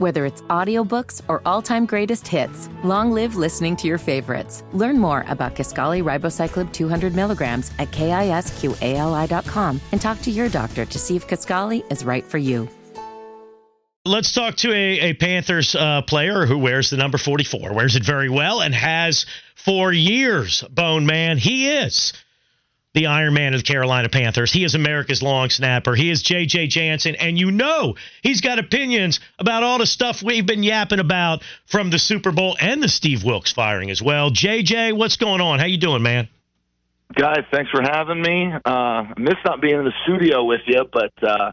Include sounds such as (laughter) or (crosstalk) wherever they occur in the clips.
Whether it's audiobooks or all-time greatest hits, long live listening to your favorites. Learn more about Kisqali Ribociclib 200 milligrams at kisqali.com and talk to your doctor to see if Kisqali is right for you. Let's talk to a, a Panthers uh, player who wears the number 44, wears it very well, and has for years, Bone Man. He is the Iron Man of the Carolina Panthers. He is America's long snapper. He is J.J. Jansen. And you know he's got opinions about all the stuff we've been yapping about from the Super Bowl and the Steve Wilks firing as well. J.J., what's going on? How you doing, man? Guys, thanks for having me. Uh, I miss not being in the studio with you, but uh,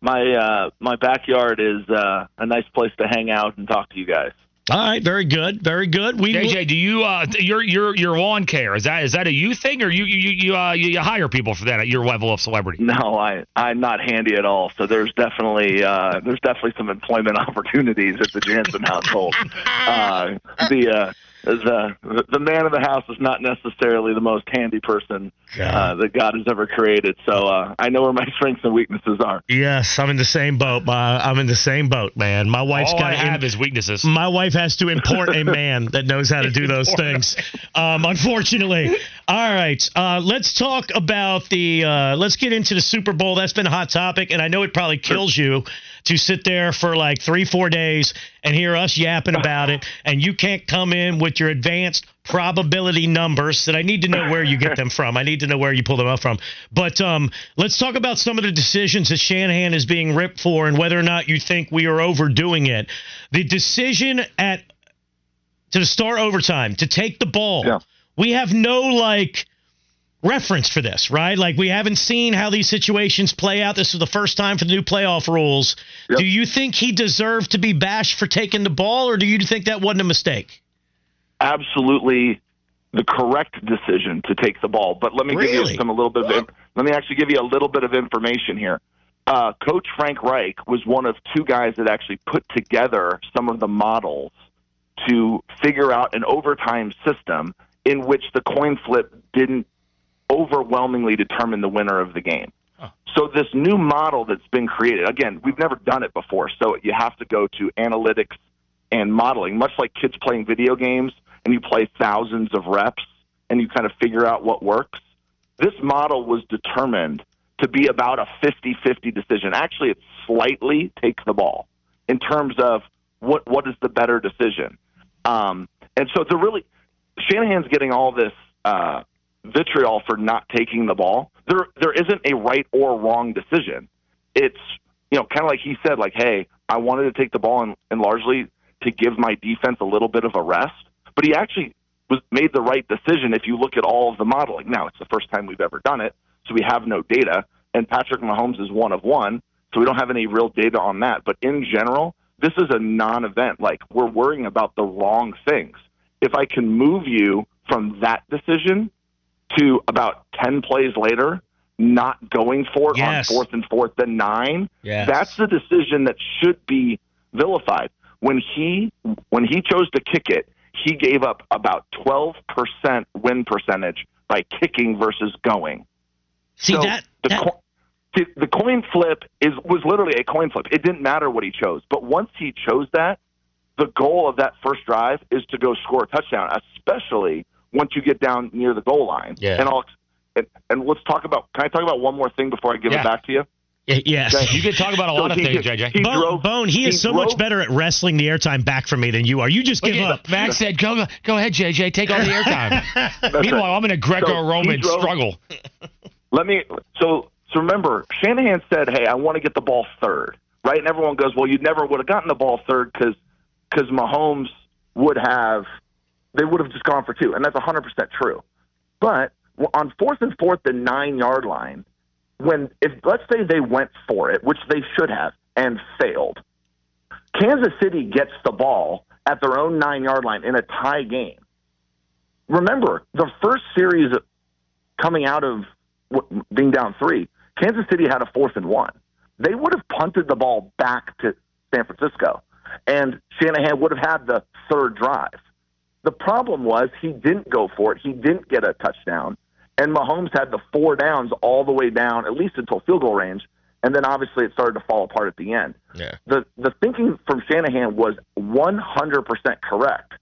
my uh, my backyard is uh, a nice place to hang out and talk to you guys. All right, very good, very good. We JJ, do you uh your your your lawn care is that is that a you thing or you you you uh you, you hire people for that at your level of celebrity? No, I I'm not handy at all. So there's definitely uh there's definitely some employment (laughs) opportunities at the Jansen household. (laughs) uh, the uh the the man of the house is not necessarily the most handy person uh, that God has ever created. So uh, I know where my (laughs) strengths and weaknesses are. Yes, I'm in the same boat. Uh, I'm in the same boat, man. My wife's got to have his weaknesses. My wife has to import a (laughs) man that knows how to do those things. Um, unfortunately. All right, uh, let's talk about the. Uh, let's get into the Super Bowl. That's been a hot topic, and I know it probably kills you to sit there for like three, four days and hear us yapping about it, and you can't come in with your advanced probability numbers that I need to know where you get them from. I need to know where you pull them up from. But um, let's talk about some of the decisions that Shanahan is being ripped for and whether or not you think we are overdoing it. The decision at to start overtime to take the ball. Yeah. We have no like reference for this, right? Like we haven't seen how these situations play out. This is the first time for the new playoff rules. Yep. Do you think he deserved to be bashed for taking the ball, or do you think that wasn't a mistake? Absolutely the correct decision to take the ball. But let me give you some a little bit of let me actually give you a little bit of information here. Uh, Coach Frank Reich was one of two guys that actually put together some of the models to figure out an overtime system in which the coin flip didn't overwhelmingly determine the winner of the game. So this new model that's been created, again, we've never done it before, so you have to go to analytics and modeling, much like kids playing video games and you play thousands of reps and you kind of figure out what works. This model was determined to be about a 50-50 decision. Actually, it slightly takes the ball in terms of what what is the better decision. Um, and so to really Shanahan's getting all this uh, vitriol for not taking the ball. There there isn't a right or wrong decision. It's you know kind of like he said, like, hey, I wanted to take the ball and, and largely to give my defense a little bit of a rest. But he actually was made the right decision if you look at all of the modeling. Now it's the first time we've ever done it, so we have no data. And Patrick Mahomes is one of one, so we don't have any real data on that. But in general, this is a non-event. Like we're worrying about the wrong things. If I can move you from that decision to about 10 plays later, not going for it Yes. on fourth and fourth and nine, Yes. that's the decision that should be vilified. When he when he chose to kick it, he gave up about 12% win percentage by kicking versus going. See So that, the, that co- the the coin flip is was literally a coin flip. It didn't matter what he chose, but once he chose that, the goal of that first drive is to go score a touchdown, especially once you get down near the goal line. Yeah. And I'll and, and let's talk about. Can I talk about one more thing before I give Yeah. it back to you? Y- yes. You can talk about a lot of he- things, JJ. he Bone, drove- Bone, he is he so much better at wrestling the airtime back from me than you are. You just give Look at- up. Max said, "Go, go ahead, JJ. Take all the (laughs) airtime." Meanwhile, right. I'm in a Greco-Roman So struggle. Let me. So so remember, Shanahan said, "Hey, I want to get the ball third, right?" And everyone goes, "Well, you never would have gotten the ball third because because Mahomes would have they would have just gone for two, and that's 100 percent true. But on fourth and fourth, the nine yard line, when if let's say they went for it, which they should have, and failed, Kansas City gets the ball at their own nine yard line in a tie game. Remember, the first series coming out of being down three, Kansas City had a fourth and one. They would have punted the ball back to San Francisco, and Shanahan would have had the third drive. The problem was he didn't go for it. He didn't get a touchdown, and Mahomes had the four downs all the way down, at least until field goal range, and then obviously it started to fall apart at the end. Yeah. The the thinking from Shanahan was 100% correct,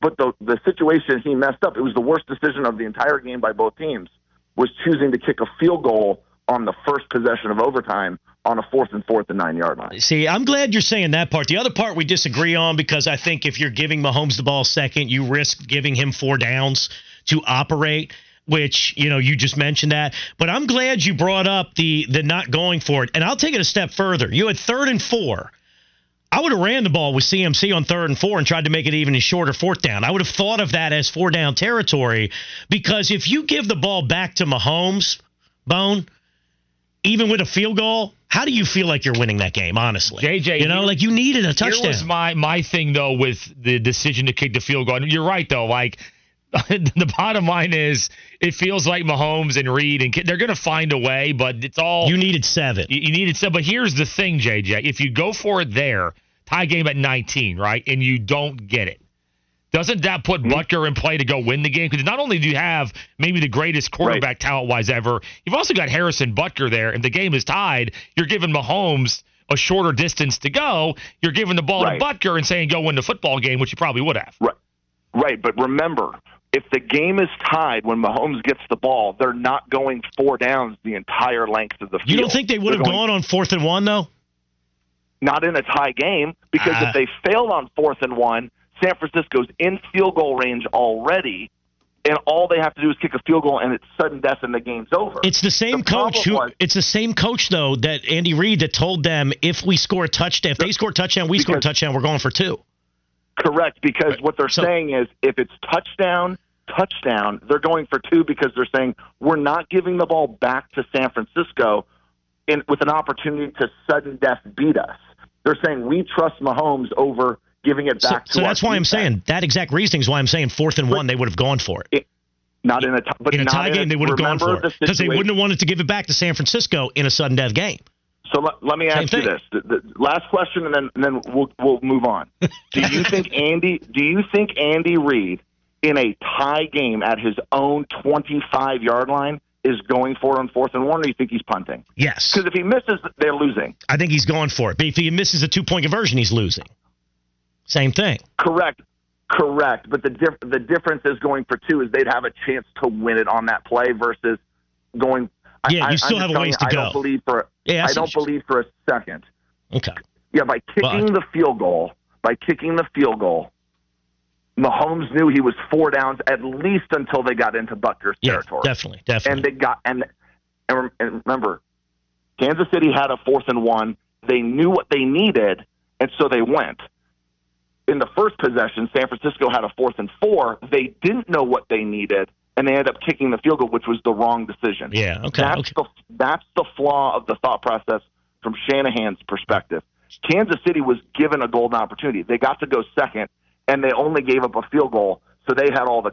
but the the situation he messed up. It was the worst decision of the entire game by both teams. Was choosing to kick a field goal on the first possession of overtime on a fourth and fourth and nine yard line. See, I'm glad you're saying that part. The other part we disagree on because I think if you're giving Mahomes the ball second, you risk giving him four downs to operate. Which you know you just mentioned that, but I'm glad you brought up the the not going for it, and I'll take it a step further. You had third and four. I would have ran the ball with CMC on third and four and tried to make it even a shorter fourth down. I would have thought of that as four down territory because if you give the ball back to Mahomes, Bone, even with a field goal, how do you feel like you're winning that game? Honestly, JJ, you know, like you needed a touchdown. Here was my my thing though with the decision to kick the field goal. And you're right though, like. (laughs) the bottom line is, it feels like Mahomes and Reid and they're going to find a way, but it's all you needed seven. You, you needed seven, but here's the thing, JJ. If you go for it there, tie game at 19, right, and you don't get it, doesn't that put Mm-hmm. Butker in play to go win the game? Because not only do you have maybe the greatest quarterback talent wise ever, you've also got Harrison Butker there. If the game is tied, you're giving Mahomes a shorter distance to go. You're giving the ball Right. to Butker and saying go win the football game, which you probably would have. Right, right. But remember, if the game is tied when Mahomes gets the ball, they're not going four downs the entire length of the field. You don't think they would They're have going- gone on fourth and one though? not in a tie game because Ah. if they failed on fourth and one, San Francisco's in field goal range already, and all they have to do is kick a field goal, and it's sudden death, and the game's over. It's the same The coach who. was- it's the same coach though that Andy Reid that told them if we score a touchdown, if they score a touchdown, we score a touchdown, we're going for two. Correct, because what they're So- saying is if it's touchdown, touchdown, they're going for two because they're saying we're not giving the ball back to San Francisco in, with an opportunity to sudden death beat us. They're saying we trust Mahomes over giving it So, back to so that's why I'm saying that exact reasoning is why I'm saying fourth and one they would have gone for it. not in a t- but In a tie game, they would have gone for the it because they wouldn't have wanted to give it back to San Francisco in a sudden death game. So let, let me ask you this: the, the last question, and then and then we'll we'll move on. (laughs) Do you think Andy? Do you think Andy Reid in a tie game at his own 25 yard line is going for it on fourth and one, or do you think he's punting? Yes, Because if he misses, they're losing. I think he's going for it. But if he misses a two point conversion, he's losing. Same thing. Correct. Correct. But the diff- the difference is going for two is they'd have a chance to win it on that play versus going. I- Yeah, you still I'm have a ways you, to I go. don't believe for. Yeah, I I don't believe for a second. Okay. Yeah, by kicking But- the field goal, by kicking the field goal, Mahomes knew he was four downs at least until they got into Butker's Yeah, territory. definitely, definitely. And they got and and remember, Kansas City had a fourth and one. They knew what they needed, and so they went. In the first possession, San Francisco had a fourth and four. They didn't know what they needed, and they ended up kicking the field goal, which was the wrong decision. yeah. Okay. That's okay. the that's the flaw of the thought process from Shanahan's perspective. Kansas City was given a golden opportunity. They got to go second, and they only gave up a field goal, so they had all the.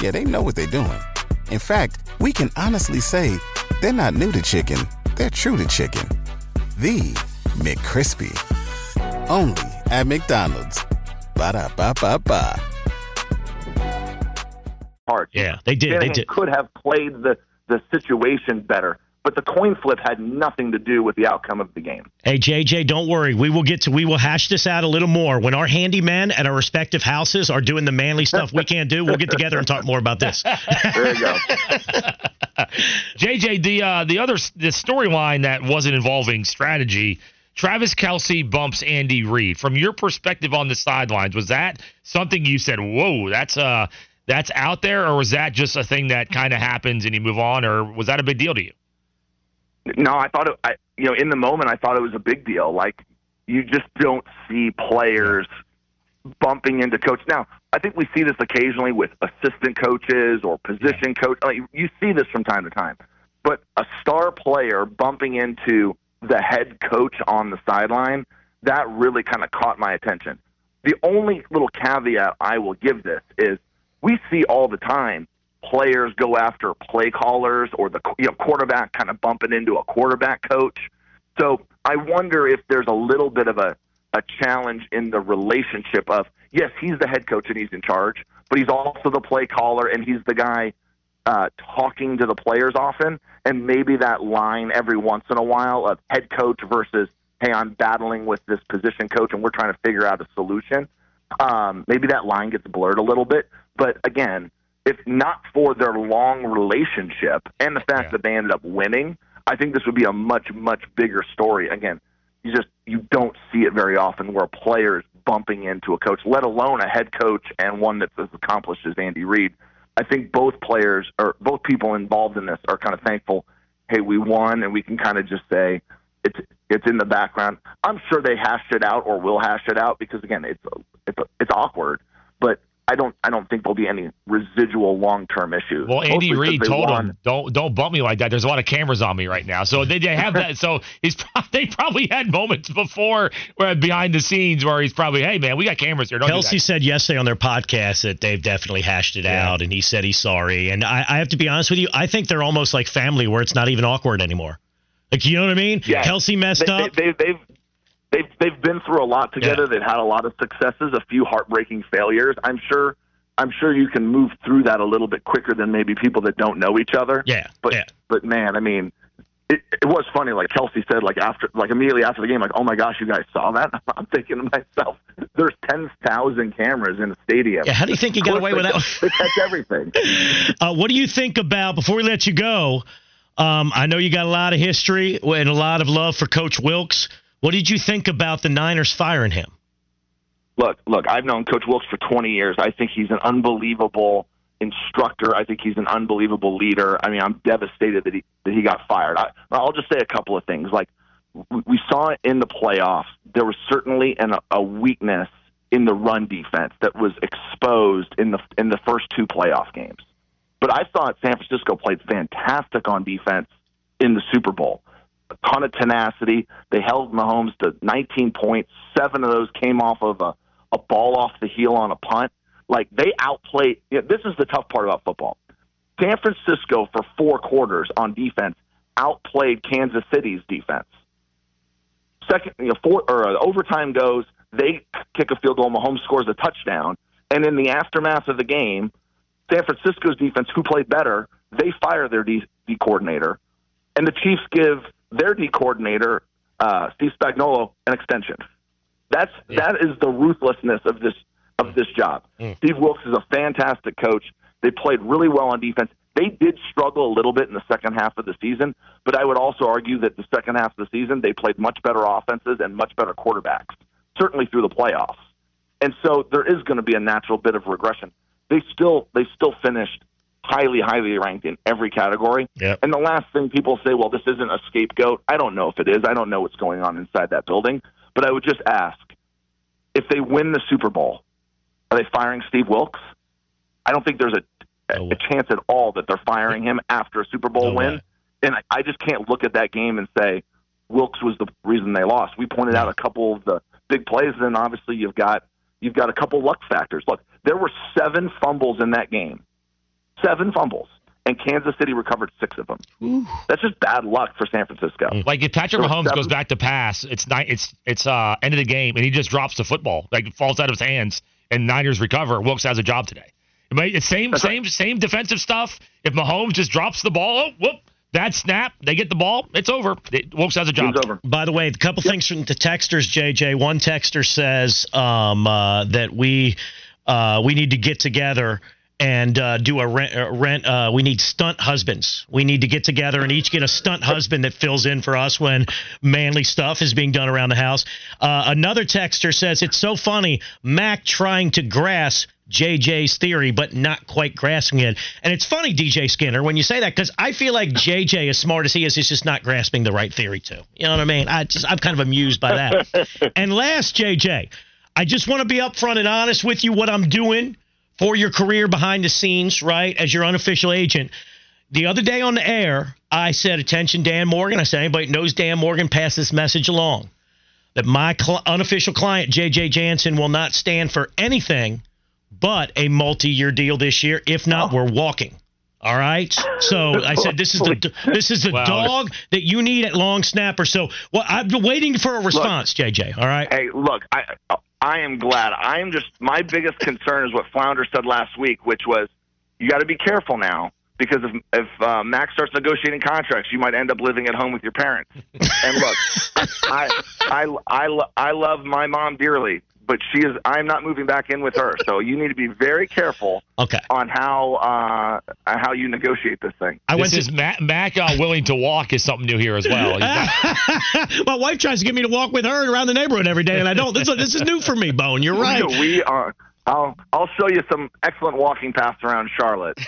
Yeah, they know what they're doing. In fact, we can honestly say they're not new to chicken, they're true to chicken. The McCrispy. Only at McDonald's. Ba da ba ba ba. parts. Yeah, they did. They did. could have played the the situation better, but the coin flip had nothing to do with the outcome of the game. Hey JJ, don't worry. We will get to we will hash this out a little more when our handymen at our respective houses are doing the manly stuff we can't do. We'll get together and talk more about this. There you go. (laughs) JJ, the uh, the other the storyline that wasn't involving strategy. Travis Kelce bumps Andy Reid. From your perspective on the sidelines, was that something you said, "Whoa, that's uh that's out there," or was that just a thing that kind of happens and you move on, or was that a big deal to you? No, I thought it. I, you know, in the moment, I thought it was a big deal. Like you just don't see players bumping into coach. Now, I think we see this occasionally with assistant coaches or position coach. Like, you see this from time to time, but a star player bumping into the head coach on the sideline, that really kind of caught my attention. The only little caveat I will give this is we see all the time players go after play callers or the you know, quarterback kind of bumping into a quarterback coach. So I wonder if there's a little bit of a, a challenge in the relationship of, yes, he's the head coach and he's in charge, but he's also the play caller and he's the guy uh, talking to the players often. And maybe that line every once in a while of head coach versus, hey, I'm battling with this position coach and we're trying to figure out a solution. Um, maybe that line gets blurred a little bit. But again, if not for their long relationship and the fact yeah. that they ended up winning, I think this would be a much, much bigger story. Again, you just you don't see it very often where a player is bumping into a coach, let alone a head coach and one that's as accomplished as Andy Reid. I think both players or both people involved in this are kind of thankful. Hey, we won, and we can kind of just say it's it's in the background. I'm sure they hashed it out or will hash it out because again, it's it's it's awkward. But I don't I don't think there'll be any residual long term issues. Well, Andy Reid told won. him, "Don't don't bump me like that." There's a lot of cameras on me right now, so they, they have that. (laughs) So he's they probably had moments before where behind the scenes where he's probably, "Hey man, we got cameras here." Don't Kelce said yesterday on their podcast that they've definitely hashed it yeah. out, and he said he's sorry. And I, I have to be honest with you, I think they're almost like family, where it's not even awkward anymore. Like you know what I mean? Yeah. Kelce messed they, up. They, they've they've they've been through a lot together. Yeah. They've had a lot of successes, a few heartbreaking failures. I'm sure I'm sure you can move through that a little bit quicker than maybe people that don't know each other. Yeah. But yeah. but man, I mean, it, it was funny. Like Kelce said, like after, like immediately after the game, like, oh my gosh, you guys saw that? (laughs) I'm thinking to myself, there's ten thousand cameras in the stadium. Yeah. How do you think he got away with that? (laughs) They catch everything. (laughs) Uh, what do you think about before we let you go? Um, I know you got a lot of history and a lot of love for Coach Wilks. What did you think about the Niners firing him? Look, look, I've known Coach Wilks for 20 years. I think he's an unbelievable instructor. I think he's an unbelievable leader. I mean, I'm devastated that he that he got fired. I, I'll just say a couple of things. Like we saw it in the playoffs, there was certainly an, a weakness in the run defense that was exposed in the in the first two playoff games. But I thought San Francisco played fantastic on defense in the Super Bowl a ton of tenacity. They held Mahomes to 19 points. Seven of those came off of a, a ball off the heel on a punt. Like they outplayed. You know, this is the tough part about football. San Francisco for four quarters on defense outplayed Kansas City's defense. Second, you know, four or uh, overtime goes. They kick a field goal. Mahomes scores a touchdown, and in the aftermath of the game, San Francisco's defense, who played better, they fire their D, D coordinator, and the Chiefs give their D coordinator, uh, Steve Spagnuolo, an extension. That's yeah. that is the ruthlessness of this of this job. Mm. Steve Wilks is a fantastic coach. They played really well on defense. They did struggle a little bit in the second half of the season, but I would also argue that the second half of the season they played much better offenses and much better quarterbacks, certainly through the playoffs. And so there is going to be a natural bit of regression. They still they still finished highly, highly ranked in every category. Yep. And the last thing people say, well, this isn't a scapegoat. I don't know if it is. I don't know what's going on inside that building. But I would just ask if they win the Super Bowl, are they firing Steve Wilks? I don't think there's a, a, a chance at all that they're firing him after a Super Bowl no win. Way. And I, I just can't look at that game and say Wilks was the reason they lost. We pointed out a couple of the big plays, and then obviously you've got you've got a couple luck factors. Look, there were seven fumbles in that game seven fumbles, and Kansas City recovered six of them. Ooh. That's just bad luck for San Francisco. Mm. Like if Patrick Mahomes seven, goes back to pass, it's not, it's it's uh end of the game, and he just drops the football, like it falls out of his hands, and Niners recover. Wilks has a job today. It's same same right. same defensive stuff. If Mahomes just drops the ball, oh, whoop, that snap, they get the ball, it's over. It, Wilks has a job. over. By the way, a couple yep. things from the texters, JJ. One texter says um, uh, that we uh, we need to get together and uh, do a rent. Uh, rent uh, we need stunt husbands. We need to get together and each get a stunt husband that fills in for us when manly stuff is being done around the house. Uh, another texter says it's so funny, Mac trying to grasp JJ's theory, but not quite grasping it. And it's funny, DJ Skinner, when you say that, because I feel like JJ, as smart as he is, is just not grasping the right theory too. You know what I mean? I just I'm kind of amused by that. (laughs) and last, JJ, I just want to be upfront and honest with you what I'm doing for your career behind the scenes, right, as your unofficial agent, the other day on the air, I said, "Attention, Dan Morgan." I said, "Anybody knows Dan Morgan, pass this message along." That my cl- unofficial client JJ Jansen will not stand for anything but a multi-year deal this year. If not, oh. we're walking. All right. So I said this is the this is the wow. dog that you need at long snapper. So well, I've been waiting for a response, look, JJ. All right. Hey, look, I I am glad. I am just my biggest concern is what Flounder said last week, which was you got to be careful now because if if uh, Max starts negotiating contracts, you might end up living at home with your parents. and look, I I I I love my mom dearly, but she is. I'm not moving back in with her. So you need to be very careful. Okay. On how uh, how you negotiate this thing. I this went is Mac, Mac uh, willing to walk is something new here as well. (laughs) (laughs) My wife tries to get me to walk with her around the neighborhood every day, and I don't. This, this is new for me, Bone. You're (laughs) right. We are. I'll I'll show you some excellent walking paths around Charlotte.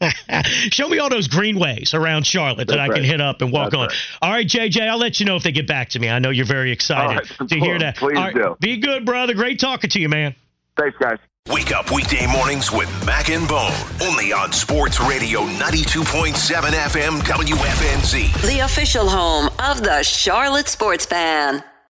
(laughs) Show me all those greenways around Charlotte That's that I right. can hit up and walk That's on. Right. All right, JJ, I'll let you know if they get back to me. I know you're very excited right, to hear that. Please do. Be good, brother. Great talking to you, man. Thanks, guys. Wake up weekday mornings with Mac and Bone. Only on Sports Radio 92.7 FM WFNZ. The official home of the Charlotte Sports Fan.